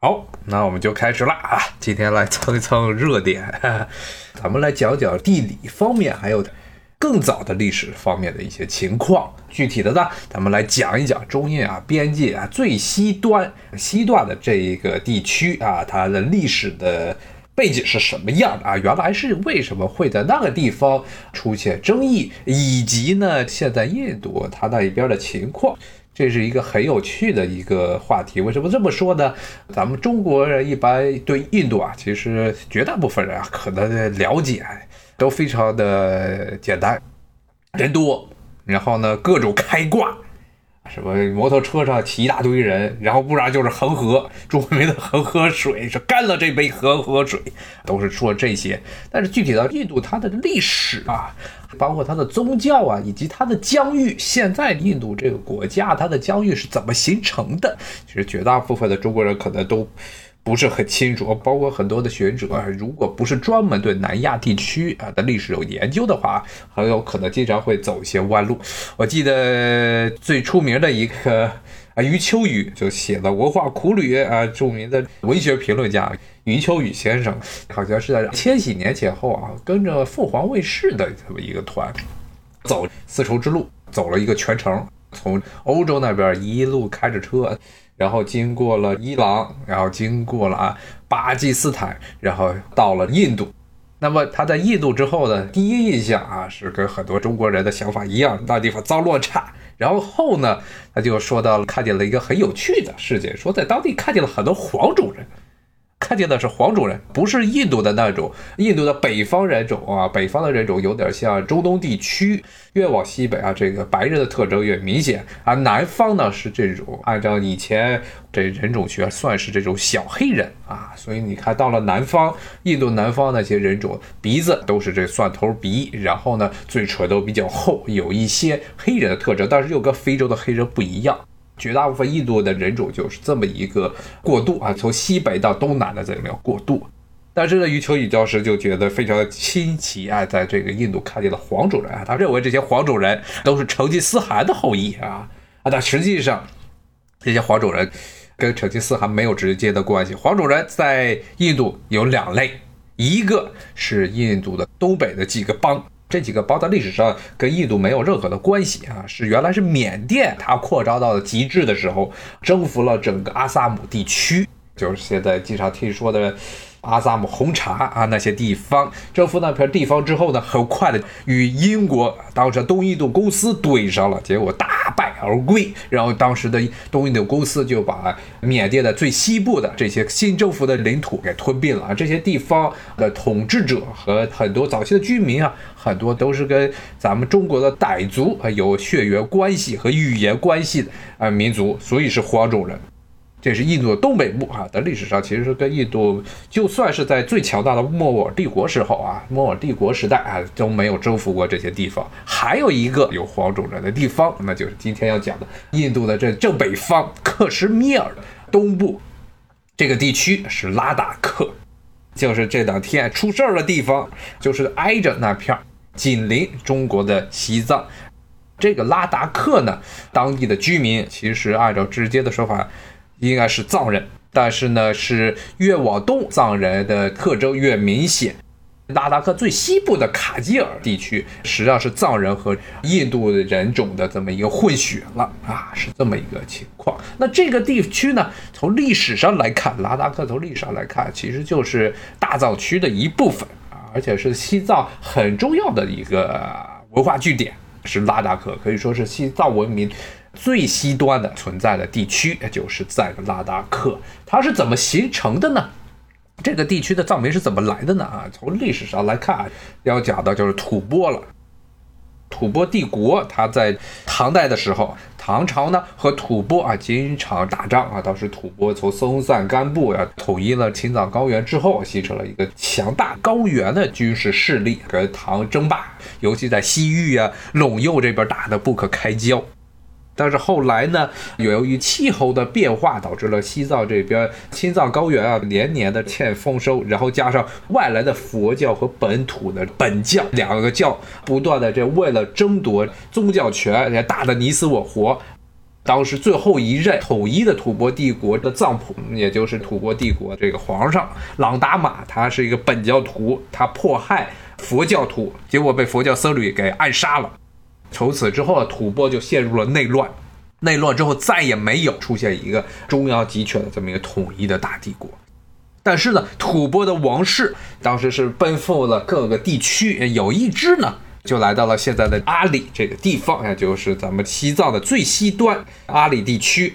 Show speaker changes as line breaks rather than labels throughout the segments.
好，那我们就开始了啊！今天来蹭一蹭热点，咱们来讲讲地理方面，还有更早的历史方面的一些情况。具体的呢，咱们来讲一讲中印啊边界啊最西端西段的这一个地区啊，它的历史的背景是什么样的啊？原来是为什么会在那个地方出现争议，以及呢，现在印度它那一边的情况。这是一个很有趣的一个话题，为什么这么说呢？咱们中国人一般对印度啊，其实绝大部分人啊，可能了解都非常的简单，人多，然后呢，各种开挂。什么摩托车上骑一大堆人，然后不然就是恒河，著名的恒河水是干了这杯恒河水，都是说这些。但是具体到印度，它的历史啊，包括它的宗教啊，以及它的疆域，现在印度这个国家它的疆域是怎么形成的？其实绝大部分的中国人可能都。不是很清楚，包括很多的学者，如果不是专门对南亚地区啊的历史有研究的话，很有可能经常会走一些弯路。我记得最出名的一个啊，余秋雨就写了《文化苦旅》啊，著名的文学评论家余秋雨先生，好像是在千禧年前后啊，跟着凤凰卫视的这么一个团走丝绸之路，走了一个全程，从欧洲那边一路开着车。然后经过了伊朗，然后经过了啊巴基斯坦，然后到了印度。那么他在印度之后呢，第一印象啊是跟很多中国人的想法一样，那地方脏乱差。然后后呢，他就说到了看见了一个很有趣的事件，说在当地看见了很多黄种人。看见的是黄种人，不是印度的那种，印度的北方人种啊，北方的人种有点像中东地区，越往西北啊，这个白人的特征越明显啊。南方呢是这种，按照以前这人种学算是这种小黑人啊，所以你看到了南方，印度南方那些人种鼻子都是这蒜头鼻，然后呢嘴唇都比较厚，有一些黑人的特征，但是又跟非洲的黑人不一样。绝大部分印度的人种就是这么一个过渡啊，从西北到东南的这么样过渡。但是呢，余秋雨教师就觉得非常的新奇啊，在这个印度看见了黄种人啊，他认为这些黄种人都是成吉思汗的后裔啊啊，但实际上这些黄种人跟成吉思汗没有直接的关系。黄种人在印度有两类，一个是印度的东北的几个邦。这几个邦在历史上跟印度没有任何的关系啊，是原来是缅甸它扩张到了极致的时候，征服了整个阿萨姆地区，就是现在经常听说的。阿萨姆红茶啊，那些地方征服那片地方之后呢，很快的与英国当时东印度公司对上了，结果大而归。然后当时的东印度公司就把缅甸的最西部的这些新政府的领土给吞并了。这些地方的统治者和很多早期的居民啊，很多都是跟咱们中国的傣族啊有血缘关系和语言关系的啊民族，所以是黄种人。这是印度的东北部啊，在历史上其实跟印度，就算是在最强大的莫尔帝国时候啊，莫尔帝国时代啊，都没有征服过这些地方。还有一个有黄种人的地方，那就是今天要讲的印度的这正北方克什米尔的东部这个地区是拉达克，就是这两天出事儿的地方，就是挨着那片儿紧邻中国的西藏。这个拉达克呢，当地的居民其实按照直接的说法。应该是藏人，但是呢，是越往东，藏人的特征越明显。拉达克最西部的卡基尔地区，实际上是藏人和印度人种的这么一个混血了啊，是这么一个情况。那这个地区呢，从历史上来看，拉达克从历史上来看，其实就是大藏区的一部分啊，而且是西藏很重要的一个文化据点，是拉达克，可以说是西藏文明。最西端的存在的地区，就是在拉达克。它是怎么形成的呢？这个地区的藏民是怎么来的呢？啊，从历史上来看，要讲的就是吐蕃了。吐蕃帝国，它在唐代的时候，唐朝呢和吐蕃啊经常打仗啊。当时吐蕃从松赞干布呀统一了青藏高原之后，形成了一个强大高原的军事势力，跟唐争霸，尤其在西域啊、陇右这边打得不可开交。但是后来呢，由于气候的变化，导致了西藏这边青藏高原啊连年的欠丰收，然后加上外来的佛教和本土的本教两个教不断的这为了争夺宗教权，也打得你死我活。当时最后一任统一的吐蕃帝国的藏普，也就是吐蕃帝国这个皇上朗达玛，他是一个本教徒，他迫害佛教徒，结果被佛教僧侣给暗杀了。从此之后，吐蕃就陷入了内乱。内乱之后，再也没有出现一个中央集权的这么一个统一的大帝国。但是呢，吐蕃的王室当时是奔赴了各个地区，有一支呢。就来到了现在的阿里这个地方，也就是咱们西藏的最西端阿里地区。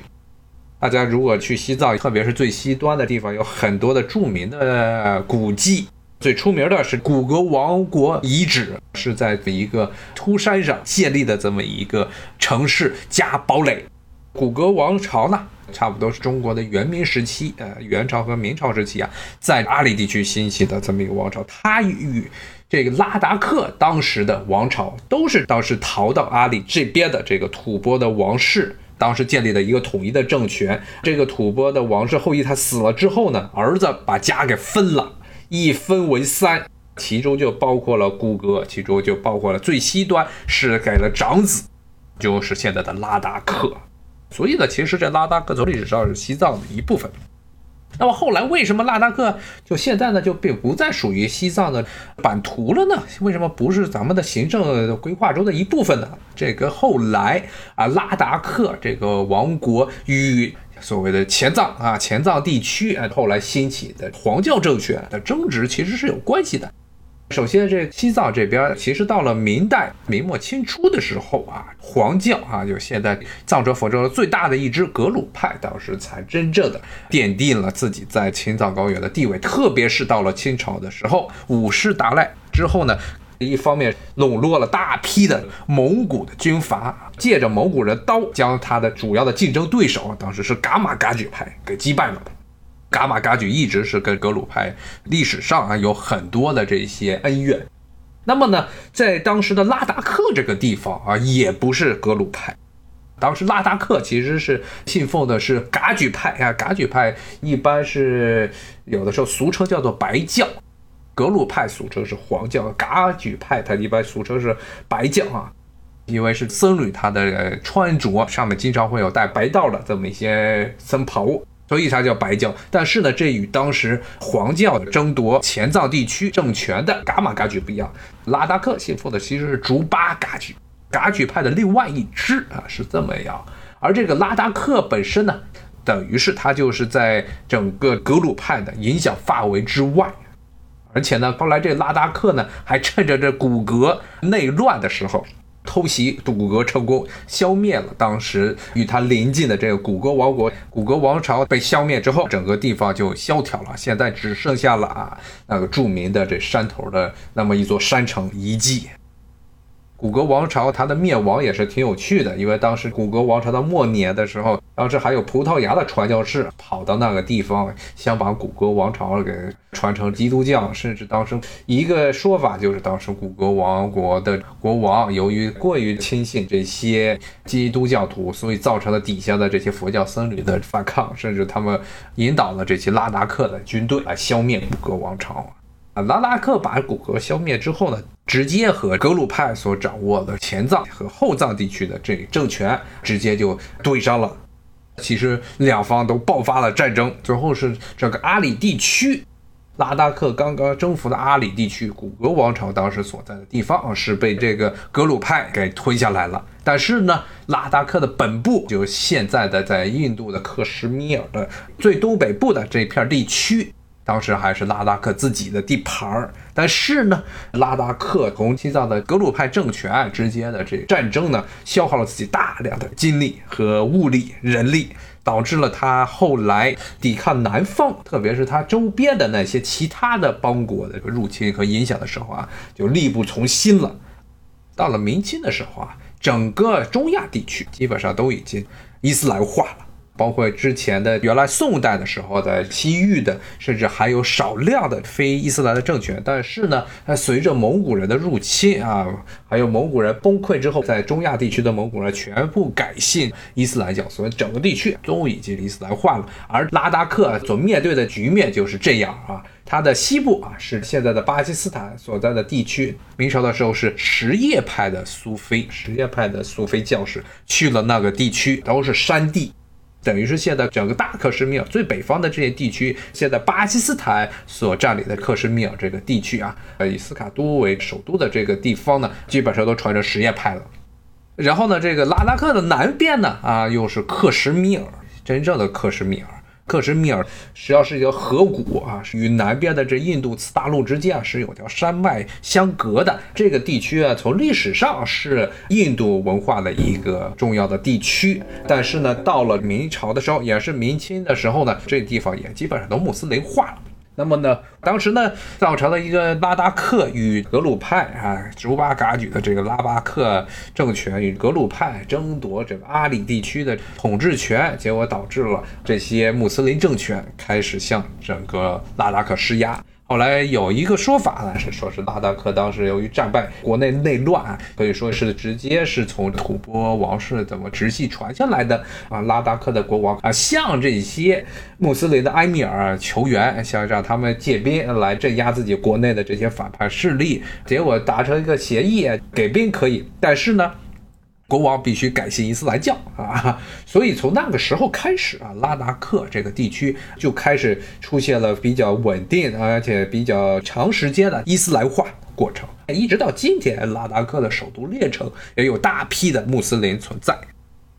大家如果去西藏，特别是最西端的地方，有很多的著名的古迹。最出名的是古格王国遗址，是在一个秃山上建立的这么一个城市加堡垒。古格王朝呢，差不多是中国的元明时期，呃，元朝和明朝时期啊，在阿里地区兴起的这么一个王朝。它与这个拉达克当时的王朝都是当时逃到阿里这边的这个吐蕃的王室，当时建立的一个统一的政权。这个吐蕃的王室后裔他死了之后呢，儿子把家给分了，一分为三，其中就包括了谷歌，其中就包括了最西端是给了长子，就是现在的拉达克。所以呢，其实这拉达克从历史上是西藏的一部分。那么后来为什么拉达克就现在呢就并不再属于西藏的版图了呢？为什么不是咱们的行政规划中的一部分呢？这个后来啊，拉达克这个王国与所谓的前藏啊前藏地区啊后来兴起的黄教政权的争执其实是有关系的。首先，这西藏这边其实到了明代明末清初的时候啊，黄教啊，就现在藏传佛教的最大的一支格鲁派，当时才真正的奠定了自己在青藏高原的地位。特别是到了清朝的时候，五世达赖之后呢，一方面笼络了大批的蒙古的军阀，借着蒙古人刀，将他的主要的竞争对手，当时是噶玛噶举派给击败了。噶玛噶举一直是跟格鲁派历史上啊有很多的这些恩怨，那么呢，在当时的拉达克这个地方啊，也不是格鲁派，当时拉达克其实是信奉的是噶举派啊，噶举派一般是有的时候俗称叫做白教，格鲁派俗称是黄教，噶举派它一般俗称是白教啊，因为是僧侣，他的穿着上面经常会有带白道的这么一些僧袍。所以它叫白教，但是呢，这与当时黄教争夺前藏地区政权的噶玛噶举不一样。拉达克信奉的其实是竹巴噶举，噶举派的另外一支啊，是这么样。而这个拉达克本身呢，等于是它就是在整个格鲁派的影响范围之外。而且呢，后来这拉达克呢，还趁着这古格内乱的时候。偷袭古格成功，消灭了当时与他邻近的这个古格王国。古格王朝被消灭之后，整个地方就萧条了。现在只剩下了啊那个著名的这山头的那么一座山城遗迹。古格王朝它的灭亡也是挺有趣的，因为当时古格王朝的末年的时候，当时还有葡萄牙的传教士跑到那个地方，想把古格王朝给传成基督教，甚至当时一个说法就是，当时古格王国的国王由于过于轻信这些基督教徒，所以造成了底下的这些佛教僧侣的反抗，甚至他们引导了这些拉达克的军队来消灭古格王朝。啊，拉达克把古格消灭之后呢，直接和格鲁派所掌握的前藏和后藏地区的这政权直接就对上了。其实两方都爆发了战争，最后是这个阿里地区，拉达克刚刚征服的阿里地区，古格王朝当时所在的地方，是被这个格鲁派给吞下来了。但是呢，拉达克的本部，就现在的在印度的克什米尔的最东北部的这片地区。当时还是拉达克自己的地盘儿，但是呢，拉达克同西藏的格鲁派政权之间的这战争呢，消耗了自己大量的精力和物力、人力，导致了他后来抵抗南方，特别是他周边的那些其他的邦国的入侵和影响的时候啊，就力不从心了。到了明清的时候啊，整个中亚地区基本上都已经伊斯兰化了。包括之前的原来宋代的时候的西域的，甚至还有少量的非伊斯兰的政权。但是呢，随着蒙古人的入侵啊，还有蒙古人崩溃之后，在中亚地区的蒙古人全部改信伊斯兰教，所以整个地区都已经伊斯兰化了。而拉达克所面对的局面就是这样啊，它的西部啊是现在的巴基斯坦所在的地区。明朝的时候是什叶派的苏菲，什叶派的苏菲教士去了那个地区，都是山地。等于是现在整个大克什米尔最北方的这些地区，现在巴基斯坦所占领的克什米尔这个地区啊，呃，以斯卡都为首都的这个地方呢，基本上都传着什叶派了。然后呢，这个拉达克的南边呢，啊，又是克什米尔，真正的克什米尔。克什米尔实际上是一条河谷啊，与南边的这印度次大陆之间啊是有条山脉相隔的。这个地区啊，从历史上是印度文化的一个重要的地区，但是呢，到了明朝的时候，也是明清的时候呢，这地方也基本上都穆斯林化了。那么呢，当时呢，造成了一个拉达克与格鲁派啊，朱巴嘎举的这个拉巴克政权与格鲁派争夺这个阿里地区的统治权，结果导致了这些穆斯林政权开始向整个拉达克施压。后来有一个说法呢，是说是拉达克当时由于战败，国内内乱，可以说是直接是从吐蕃王室怎么直系传下来的啊。拉达克的国王啊，向这些穆斯林的埃米尔求援，想让他们借兵来镇压自己国内的这些反叛势力。结果达成一个协议，给兵可以，但是呢。国王必须改信伊斯兰教啊，所以从那个时候开始啊，拉达克这个地区就开始出现了比较稳定而且比较长时间的伊斯兰化过程，一直到今天，拉达克的首都列城也有大批的穆斯林存在。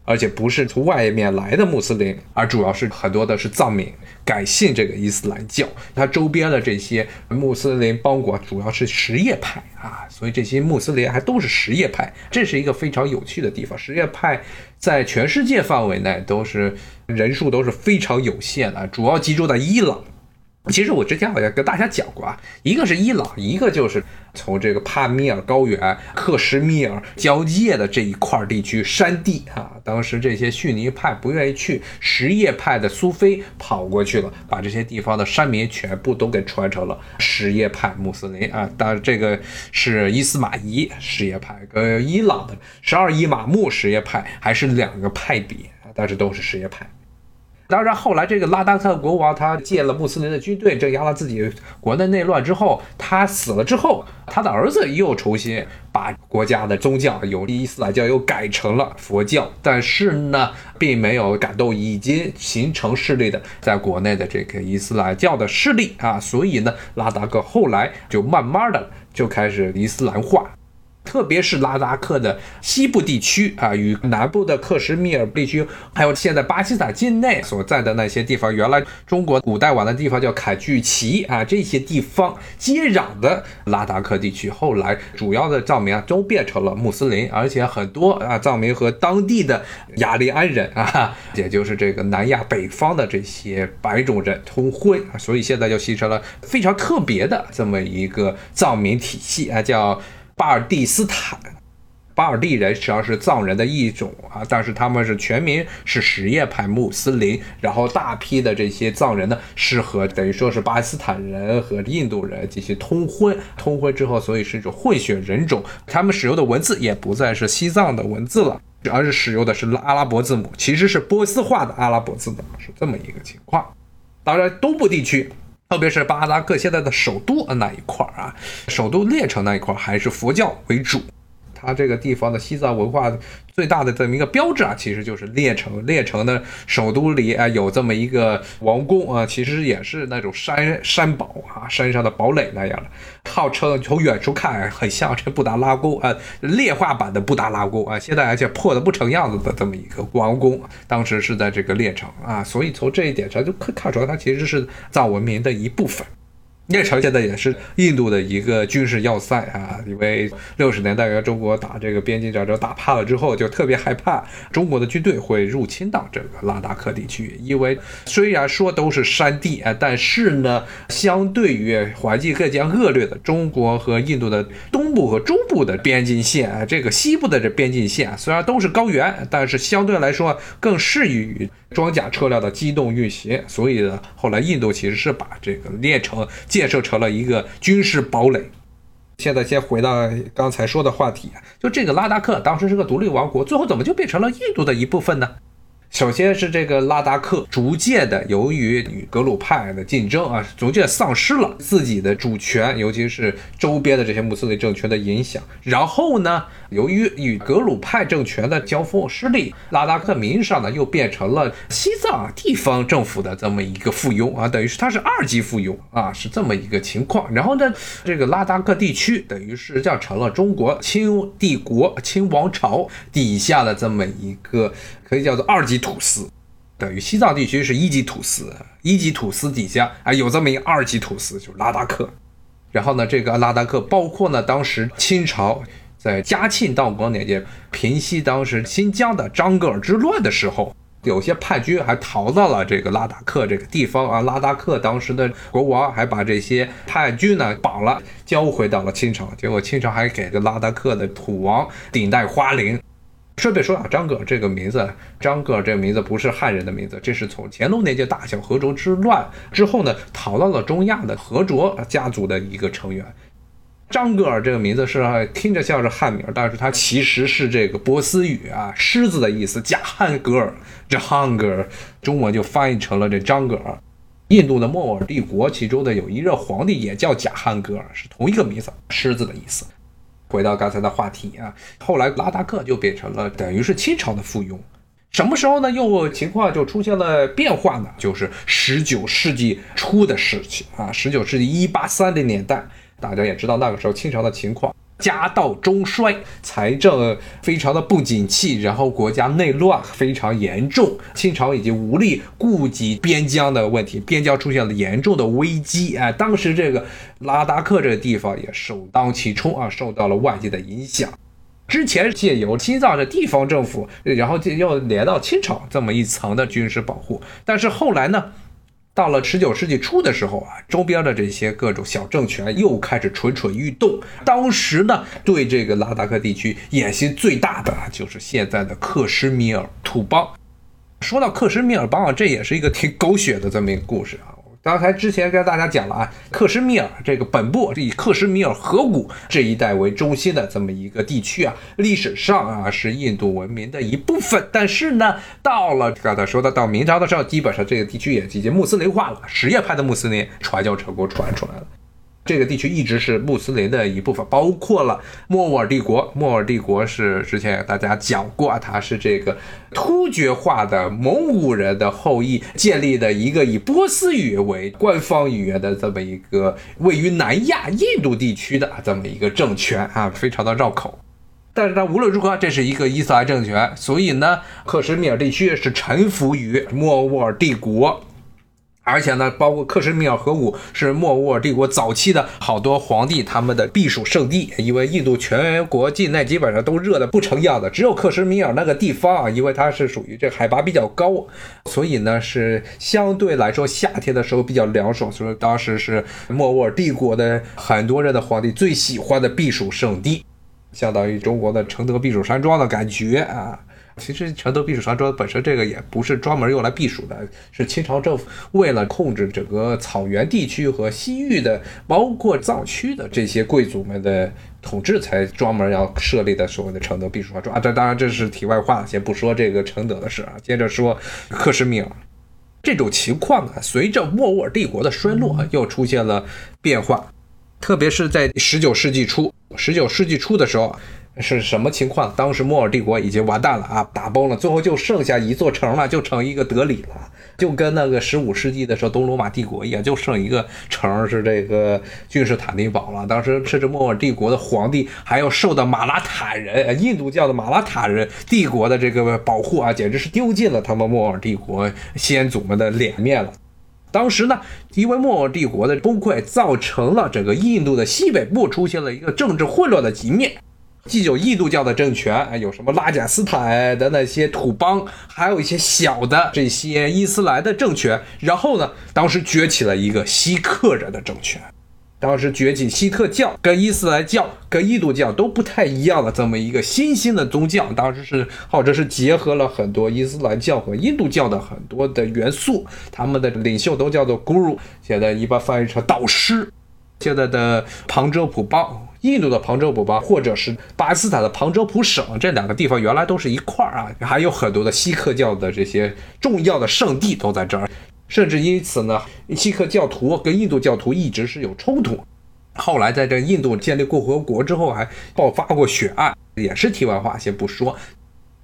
而且不是从外面来的穆斯林，而主要是很多的是藏民改信这个伊斯兰教。它周边的这些穆斯林邦国主要是什叶派啊，所以这些穆斯林还都是什叶派。这是一个非常有趣的地方。什叶派在全世界范围内都是人数都是非常有限的，主要集中在伊朗。其实我之前好像跟大家讲过啊，一个是伊朗，一个就是从这个帕米尔高原、克什米尔交界的这一块地区山地啊。当时这些逊尼派不愿意去，什叶派的苏菲跑过去了，把这些地方的山民全部都给传承了什叶派穆斯林啊。当然，这个是伊斯玛仪什叶派跟伊朗的十二伊玛目什叶派还是两个派别，但是都是什叶派。当然，后来这个拉达克国王他借了穆斯林的军队镇压了自己国内内乱之后，他死了之后，他的儿子又重新把国家的宗教由伊斯兰教又改成了佛教，但是呢，并没有感动已经形成势力的在国内的这个伊斯兰教的势力啊，所以呢，拉达克后来就慢慢的就开始伊斯兰化。特别是拉达克的西部地区啊，与南部的克什米尔地区，还有现在巴基斯坦境内所在的那些地方，原来中国古代玩的地方叫凯巨旗啊，这些地方接壤的拉达克地区，后来主要的藏民啊都变成了穆斯林，而且很多啊藏民和当地的雅利安人啊，也就是这个南亚北方的这些白种人通婚，所以现在就形成了非常特别的这么一个藏民体系啊，叫。巴尔蒂斯坦，巴尔蒂人实际上是藏人的一种啊，但是他们是全民是什叶派穆斯林，然后大批的这些藏人呢是和等于说是巴基斯坦人和印度人进行通婚，通婚之后，所以是一种混血人种，他们使用的文字也不再是西藏的文字了，而是使用的是阿拉伯字母，其实是波斯化的阿拉伯字母，是这么一个情况。当然，东部地区。特别是巴达克现在的首都那一块儿啊，首都列城那一块儿还是佛教为主。它这个地方的西藏文化最大的这么一个标志啊，其实就是列城。列城的首都里啊，有这么一个王宫啊，其实也是那种山山堡啊，山上的堡垒那样的，号称从远处看很像这布达拉宫啊，劣化版的布达拉宫啊，现在而且破的不成样子的这么一个王宫，当时是在这个列城啊，所以从这一点上就可以看出来，它其实是藏文明的一部分。邺城现在也是印度的一个军事要塞啊，因为六十年代跟中国打这个边境战争打怕了之后，就特别害怕中国的军队会入侵到这个拉达克地区。因为虽然说都是山地啊，但是呢，相对于环境更加恶劣的中国和印度的东部和中部的边境线啊，这个西部的这边境线虽然都是高原，但是相对来说更适宜于装甲车辆的机动运行。所以呢，后来印度其实是把这个练成。建设成了一个军事堡垒。现在先回到刚才说的话题，就这个拉达克当时是个独立王国，最后怎么就变成了印度的一部分呢？首先是这个拉达克逐渐的，由于与格鲁派的竞争啊，逐渐丧失了自己的主权，尤其是周边的这些穆斯林政权的影响。然后呢，由于与格鲁派政权的交锋失利，拉达克名义上呢又变成了西藏地方政府的这么一个附庸啊，等于是它是二级附庸啊，是这么一个情况。然后呢，这个拉达克地区等于是叫成了中国清帝国、清王朝底下的这么一个。可以叫做二级土司，等于西藏地区是一级土司，一级土司底下啊有这么一个二级土司，就是拉达克。然后呢，这个拉达克包括呢，当时清朝在嘉庆、道光年间平息当时新疆的张格尔之乱的时候，有些叛军还逃到了这个拉达克这个地方啊。拉达克当时的国王还把这些叛军呢绑了，交回到了清朝。结果清朝还给这拉达克的土王顶戴花翎。顺便说啊，张格尔这个名字，张格尔这个名字不是汉人的名字，这是从乾隆年间大小和卓之乱之后呢，逃到了中亚的和卓家族的一个成员。张格尔这个名字是听着像是汉名，但是它其实是这个波斯语啊，狮子的意思。贾汉格尔，这汉格尔中文就翻译成了这张格尔。印度的莫尔帝国其中的有一任皇帝也叫贾汉格尔，是同一个名字，狮子的意思。回到刚才的话题啊，后来拉达克就变成了等于是清朝的附庸。什么时候呢？又情况就出现了变化呢？就是十九世纪初的事情啊，十九世纪一八三零年代，大家也知道那个时候清朝的情况。家道中衰，财政非常的不景气，然后国家内乱非常严重，清朝已经无力顾及边疆的问题，边疆出现了严重的危机。哎，当时这个拉达克这个地方也首当其冲啊，受到了外界的影响。之前借由西藏的地方政府，然后又连到清朝这么一层的军事保护，但是后来呢？到了十九世纪初的时候啊，周边的这些各种小政权又开始蠢蠢欲动。当时呢，对这个拉达克地区野心最大的就是现在的克什米尔土邦。说到克什米尔邦啊，这也是一个挺狗血的这么一个故事啊。刚才之前跟大家讲了啊，克什米尔这个本部以克什米尔河谷这一带为中心的这么一个地区啊，历史上啊是印度文明的一部分。但是呢，到了刚才说的到明朝的时候，基本上这个地区也已经穆斯林化了，什叶派的穆斯林传教成功传出来了。这个地区一直是穆斯林的一部分，包括了莫卧尔帝国。莫卧尔帝国是之前大家讲过，它是这个突厥化的蒙古人的后裔建立的一个以波斯语为官方语言的这么一个位于南亚印度地区的这么一个政权啊，非常的绕口。但是呢无论如何，这是一个伊斯兰政权，所以呢，克什米尔地区是臣服于莫卧儿帝国。而且呢，包括克什米尔河谷是莫卧儿帝国早期的好多皇帝他们的避暑胜地，因为印度全国境内基本上都热的不成样子，只有克什米尔那个地方啊，因为它是属于这海拔比较高，所以呢是相对来说夏天的时候比较凉爽，所以当时是莫卧儿帝国的很多人的皇帝最喜欢的避暑胜地，相当于中国的承德避暑山庄的感觉啊。其实承德避暑山庄本身这个也不是专门用来避暑的，是清朝政府为了控制整个草原地区和西域的，包括藏区的这些贵族们的统治才专门要设立的所谓的承德避暑山庄啊。这当然这是题外话，先不说这个承德的事啊。接着说克什米尔这种情况啊，随着莫卧儿帝国的衰落又出现了变化，特别是在十九世纪初，十九世纪初的时候。是什么情况？当时莫尔帝国已经完蛋了啊，打崩了，最后就剩下一座城了，就成一个德里了，就跟那个十五世纪的时候东罗马帝国一样，就剩一个城是这个君士坦丁堡了。当时甚至莫尔帝国的皇帝还要受到马拉塔人、印度教的马拉塔人帝国的这个保护啊，简直是丢尽了他们莫尔帝国先祖们的脸面了。当时呢，因为莫尔帝国的崩溃，造成了整个印度的西北部出现了一个政治混乱的局面。既有印度教的政权，有什么拉贾斯坦的那些土邦，还有一些小的这些伊斯兰的政权。然后呢，当时崛起了一个锡克人的政权。当时崛起锡特教，跟伊斯兰教、跟印度教都不太一样的这么一个新兴的宗教。当时是或者是结合了很多伊斯兰教和印度教的很多的元素。他们的领袖都叫做 Guru，现在一般翻译成导师。现在的旁遮普邦。印度的旁遮普邦，或者是巴基斯坦的旁遮普省，这两个地方原来都是一块儿啊，还有很多的锡克教的这些重要的圣地都在这儿，甚至因此呢，锡克教徒跟印度教徒一直是有冲突。后来在这印度建立共和国之后，还爆发过血案，也是题外话，先不说。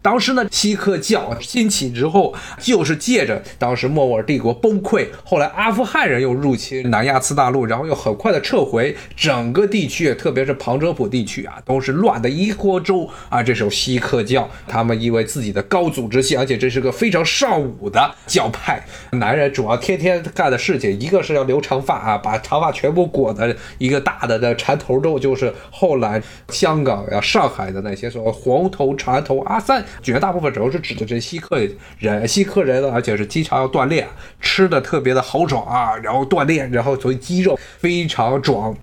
当时呢，锡克教兴起之后，就是借着当时莫卧儿帝国崩溃，后来阿富汗人又入侵南亚次大陆，然后又很快的撤回整个地区，特别是旁遮普地区啊，都是乱的一锅粥啊。这时候锡克教他们因为自己的高组织性，而且这是个非常尚武的教派，男人主要天天干的事情，一个是要留长发啊，把长发全部裹的一个大的的缠头肉，就是后来香港呀、上海的那些所谓黄头缠头阿三。绝大部分主要是指的这些锡克人，锡克人呢，而且是经常要锻炼，吃的特别的豪爽啊，然后锻炼，然后所以肌肉非常壮，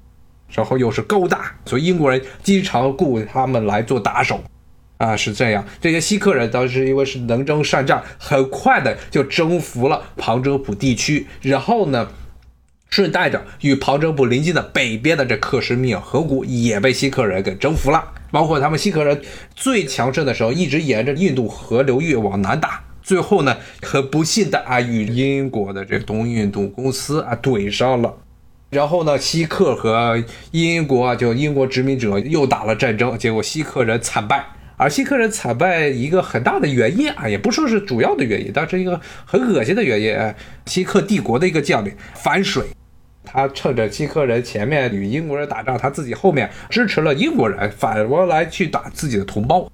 然后又是高大，所以英国人经常雇他们来做打手，啊，是这样。这些锡克人当时因为是能征善战，很快的就征服了旁遮普地区，然后呢。顺带着与旁遮普邻近的北边的这克什米尔河谷也被锡克人给征服了，包括他们锡克人最强盛的时候，一直沿着印度河流域往南打，最后呢，很不幸的啊与英国的这东印度公司啊怼上了，然后呢，锡克和英国啊就英国殖民者又打了战争，结果锡克人惨败，而锡克人惨败一个很大的原因啊，也不说是主要的原因，但是一个很恶心的原因，锡克帝国的一个将领反水。他趁着锡克人前面与英国人打仗，他自己后面支持了英国人，反过来去打自己的同胞。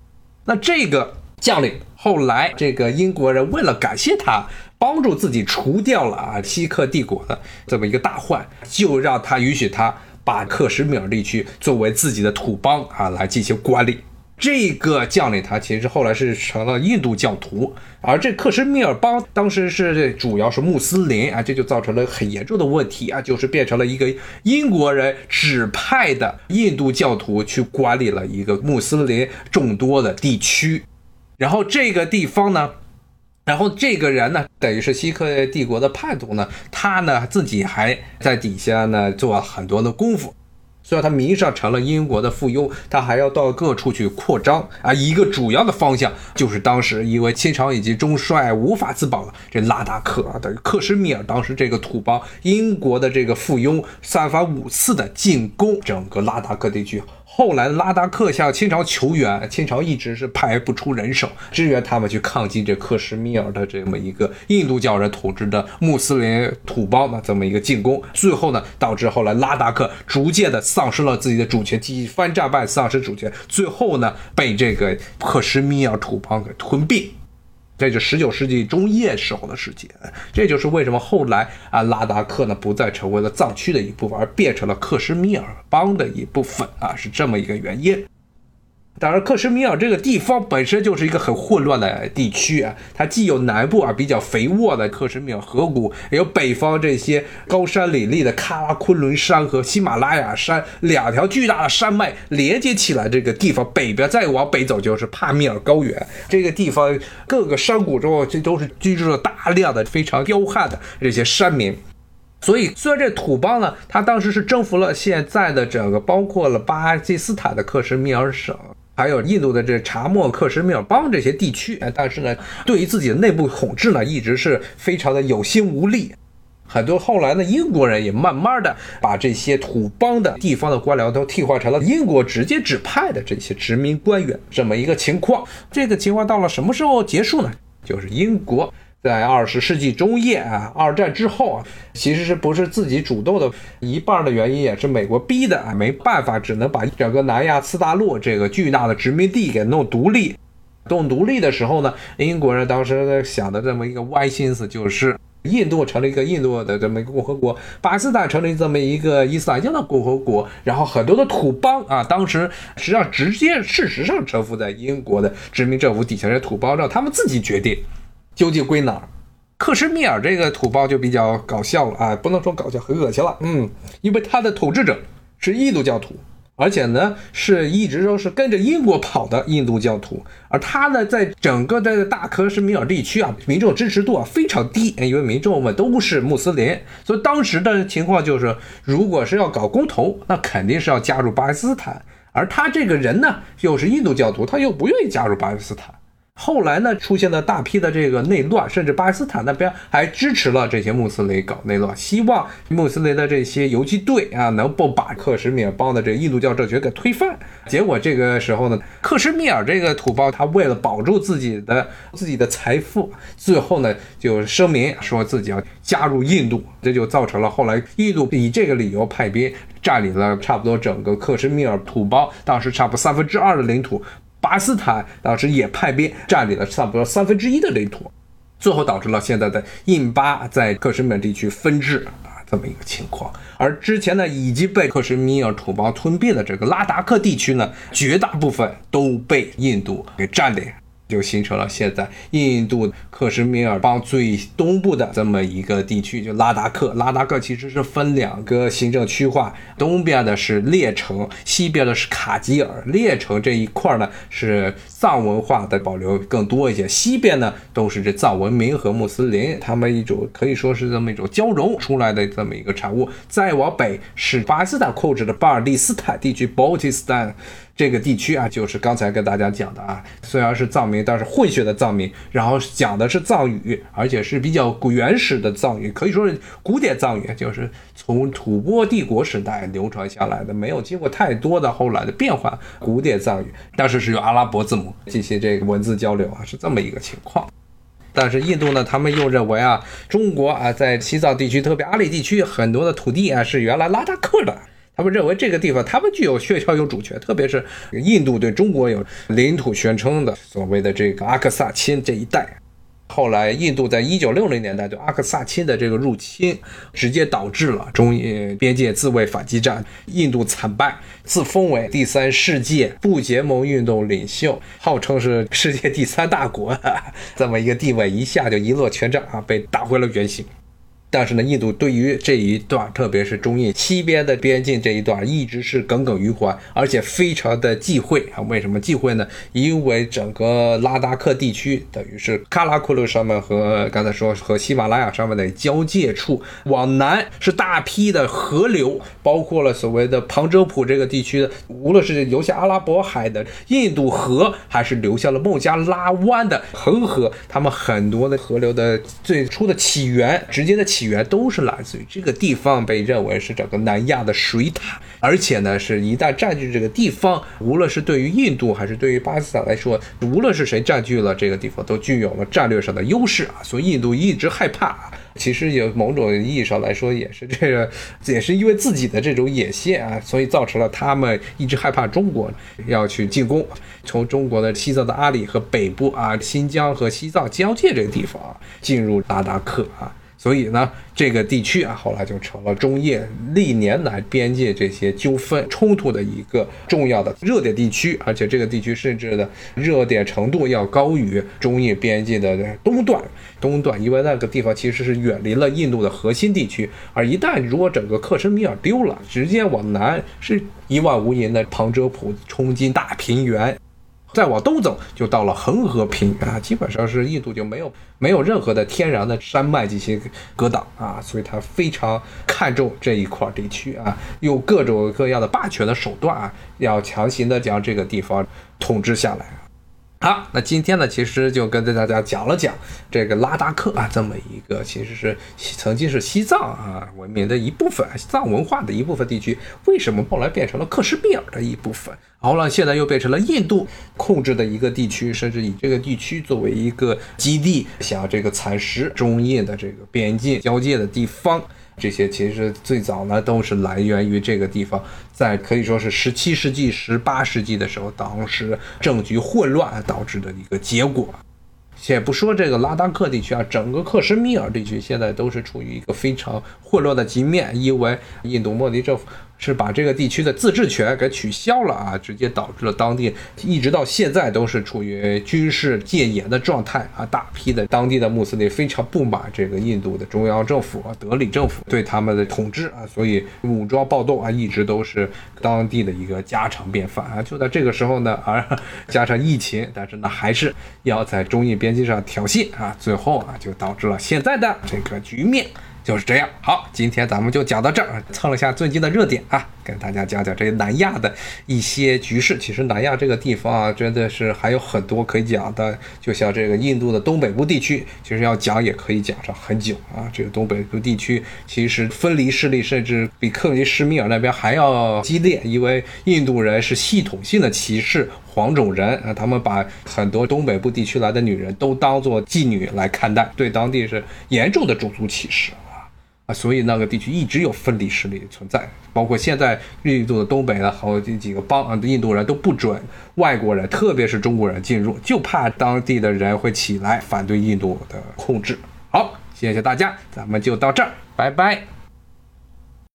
那这个将领后来，这个英国人为了感谢他，帮助自己除掉了啊锡克帝国的这么一个大患，就让他允许他把克什米尔地区作为自己的土邦啊来进行管理。这个将领他其实后来是成了印度教徒，而这克什米尔邦当时是主要是穆斯林啊，这就造成了很严重的问题啊，就是变成了一个英国人指派的印度教徒去管理了一个穆斯林众多的地区，然后这个地方呢，然后这个人呢，等于是锡克帝国的叛徒呢，他呢自己还在底下呢做很多的功夫。虽然他名义上成了英国的附庸，他还要到各处去扩张啊。一个主要的方向就是当时因为清朝以及中帅无法自保了，这拉达克啊，等于克什米尔，当时这个土邦，英国的这个附庸散发五次的进攻整个拉达克地区。后来拉达克向清朝求援，清朝一直是派不出人手支援他们去抗击这克什米尔的这么一个印度教人统治的穆斯林土邦的这么一个进攻，最后呢导致后来拉达克逐渐的丧失了自己的主权，几番战败丧失主权，最后呢被这个克什米尔土邦给吞并。这就十九世纪中叶时候的世界，这就是为什么后来啊拉达克呢不再成为了藏区的一部分，而变成了克什米尔邦的一部分啊，是这么一个原因。当然，克什米尔这个地方本身就是一个很混乱的地区啊，它既有南部啊比较肥沃的克什米尔河谷，也有北方这些高山林立的喀拉昆仑山和喜马拉雅山两条巨大的山脉连接起来。这个地方北边再往北走就是帕米尔高原，这个地方各个山谷中这都是居住着大量的非常彪悍的这些山民。所以，虽然这土邦呢，它当时是征服了现在的整个包括了巴基斯坦的克什米尔省。还有印度的这查莫克什米尔邦这些地区，但是呢，对于自己的内部统治呢，一直是非常的有心无力。很多后来呢，英国人也慢慢的把这些土邦的地方的官僚都替换成了英国直接指派的这些殖民官员，这么一个情况。这个情况到了什么时候结束呢？就是英国。在二十世纪中叶啊，二战之后啊，其实是不是自己主动的，一半的原因也是美国逼的啊，没办法，只能把整个南亚次大陆这个巨大的殖民地给弄独立。弄独立的时候呢，英国人当时想的这么一个歪心思就是，印度成了一个印度的这么一个共和国，巴基斯坦成了这么一个伊斯兰教的共和国，然后很多的土邦啊，当时实际上直接事实上臣服在英国的殖民政府底下的土邦，让他们自己决定究竟归哪儿。克什米尔这个土包就比较搞笑了啊，不能说搞笑，很恶心了，嗯，因为他的统治者是印度教徒。而且呢，是一直都是跟着英国跑的印度教徒，而他呢，在整个的大克什米尔地区啊，民众支持度啊非常低，因为民众们都是穆斯林，所以当时的情况就是，如果是要搞公投，那肯定是要加入巴基斯坦，而他这个人呢，又是印度教徒，他又不愿意加入巴基斯坦。后来呢，出现了大批的这个内乱，甚至巴基斯坦那边还支持了这些穆斯林搞内乱，希望穆斯林的这些游击队啊，能够把克什米尔邦的这印度教政权给推翻。结果这个时候呢，克什米尔这个土包，他为了保住自己的自己的财富，最后呢就声明说自己要加入印度，这就造成了后来印度以这个理由派兵占领了差不多整个克什米尔土包，当时差不多三分之二的领土。巴基斯坦当时也派兵占领了差不多三分之一的领土，最后导致了现在的印巴在克什米尔地区分治啊这么一个情况。而之前呢已经被克什米尔土邦吞并的这个拉达克地区呢，绝大部分都被印度给占领。就形成了现在印度克什米尔邦最东部的这么一个地区，就拉达克。拉达克其实是分两个行政区划，东边的是列城，西边的是卡吉尔。列城这一块呢是藏文化的保留更多一些，西边呢都是这藏文明和穆斯林，他们一种可以说是这么一种交融出来的这么一个产物。再往北是巴基斯坦控制的巴尔蒂斯坦地区 （Baltistan）。这个地区啊，就是刚才跟大家讲的啊，虽然是藏民，但是混血的藏民，然后讲的是藏语，而且是比较古原始的藏语，可以说是古典藏语，就是从吐蕃帝国时代流传下来的，没有经过太多的后来的变化。古典藏语，但是是用阿拉伯字母进行这个文字交流啊，是这么一个情况。但是印度呢，他们又认为啊，中国啊，在西藏地区，特别阿里地区很多的土地啊，是原来拉达克的。他们认为这个地方，他们具有确凿有主权，特别是印度对中国有领土宣称的所谓的这个阿克萨钦这一带。后来，印度在一九六零年代对阿克萨钦的这个入侵，直接导致了中印边界自卫反击战，印度惨败，自封为第三世界不结盟运动领袖，号称是世界第三大国，这么一个地位一下就一落千丈啊，被打回了原形。但是呢，印度对于这一段，特别是中印西边的边境这一段，一直是耿耿于怀，而且非常的忌讳啊。为什么忌讳呢？因为整个拉达克地区等于是喀拉库鲁上面和刚才说和喜马拉雅上面的交界处，往南是大批的河流，包括了所谓的旁遮普这个地区的，无论是流向阿拉伯海的印度河，还是流向了孟加拉湾的恒河，他们很多的河流的最初的起源，直接的起。起源都是来自于这个地方，被认为是整个南亚的水塔，而且呢，是一旦占据这个地方，无论是对于印度还是对于巴基斯坦来说，无论是谁占据了这个地方，都具有了战略上的优势啊。所以印度一直害怕，其实有某种意义上来说，也是这个，也是因为自己的这种野心啊，所以造成了他们一直害怕中国要去进攻，从中国的西藏的阿里和北部啊，新疆和西藏交界这个地方进入拉达克啊。所以呢，这个地区啊，后来就成了中印历年来边界这些纠纷冲突的一个重要的热点地区，而且这个地区甚至的热点程度要高于中印边界的东段。东段，因为那个地方其实是远离了印度的核心地区，而一旦如果整个克什米尔丢了，直接往南是一望无垠的旁遮普冲进大平原。再往东走，就到了恒河平原啊，基本上是印度就没有没有任何的天然的山脉进行隔挡啊，所以他非常看重这一块地区啊，用各种各样的霸权的手段啊，要强行的将这个地方统治下来。好，那今天呢，其实就跟大家讲了讲这个拉达克啊，这么一个其实是曾经是西藏啊文明的一部分，西藏文化的一部分地区，为什么后来变成了克什米尔的一部分？然后呢，现在又变成了印度控制的一个地区，甚至以这个地区作为一个基地，想这个蚕食中印的这个边境交界的地方。这些其实最早呢都是来源于这个地方，在可以说是十七世纪、十八世纪的时候，当时政局混乱导致的一个结果。且不说这个拉达克地区啊，整个克什米尔地区现在都是处于一个非常混乱的局面，因为印度莫迪政府。是把这个地区的自治权给取消了啊，直接导致了当地一直到现在都是处于军事戒严的状态啊。大批的当地的穆斯林非常不满这个印度的中央政府啊，德里政府对他们的统治啊，所以武装暴动啊，一直都是当地的一个家常便饭啊。就在这个时候呢，而加上疫情，但是呢，还是要在中印边境上挑衅啊，最后啊，就导致了现在的这个局面。就是这样，好，今天咱们就讲到这儿，蹭了下最近的热点啊，跟大家讲讲这南亚的一些局势。其实南亚这个地方啊，真的是还有很多可以讲的，就像这个印度的东北部地区，其实要讲也可以讲上很久啊。这个东北部地区其实分离势力甚至比克里什米尔那边还要激烈，因为印度人是系统性的歧视黄种人啊，他们把很多东北部地区来的女人都当做妓女来看待，对当地是严重的种族歧视。啊，所以那个地区一直有分离势力存在，包括现在印度的东北呢好几几个邦啊，印度人都不准外国人，特别是中国人进入，就怕当地的人会起来反对印度的控制。好，谢谢大家，咱们就到这儿，拜拜。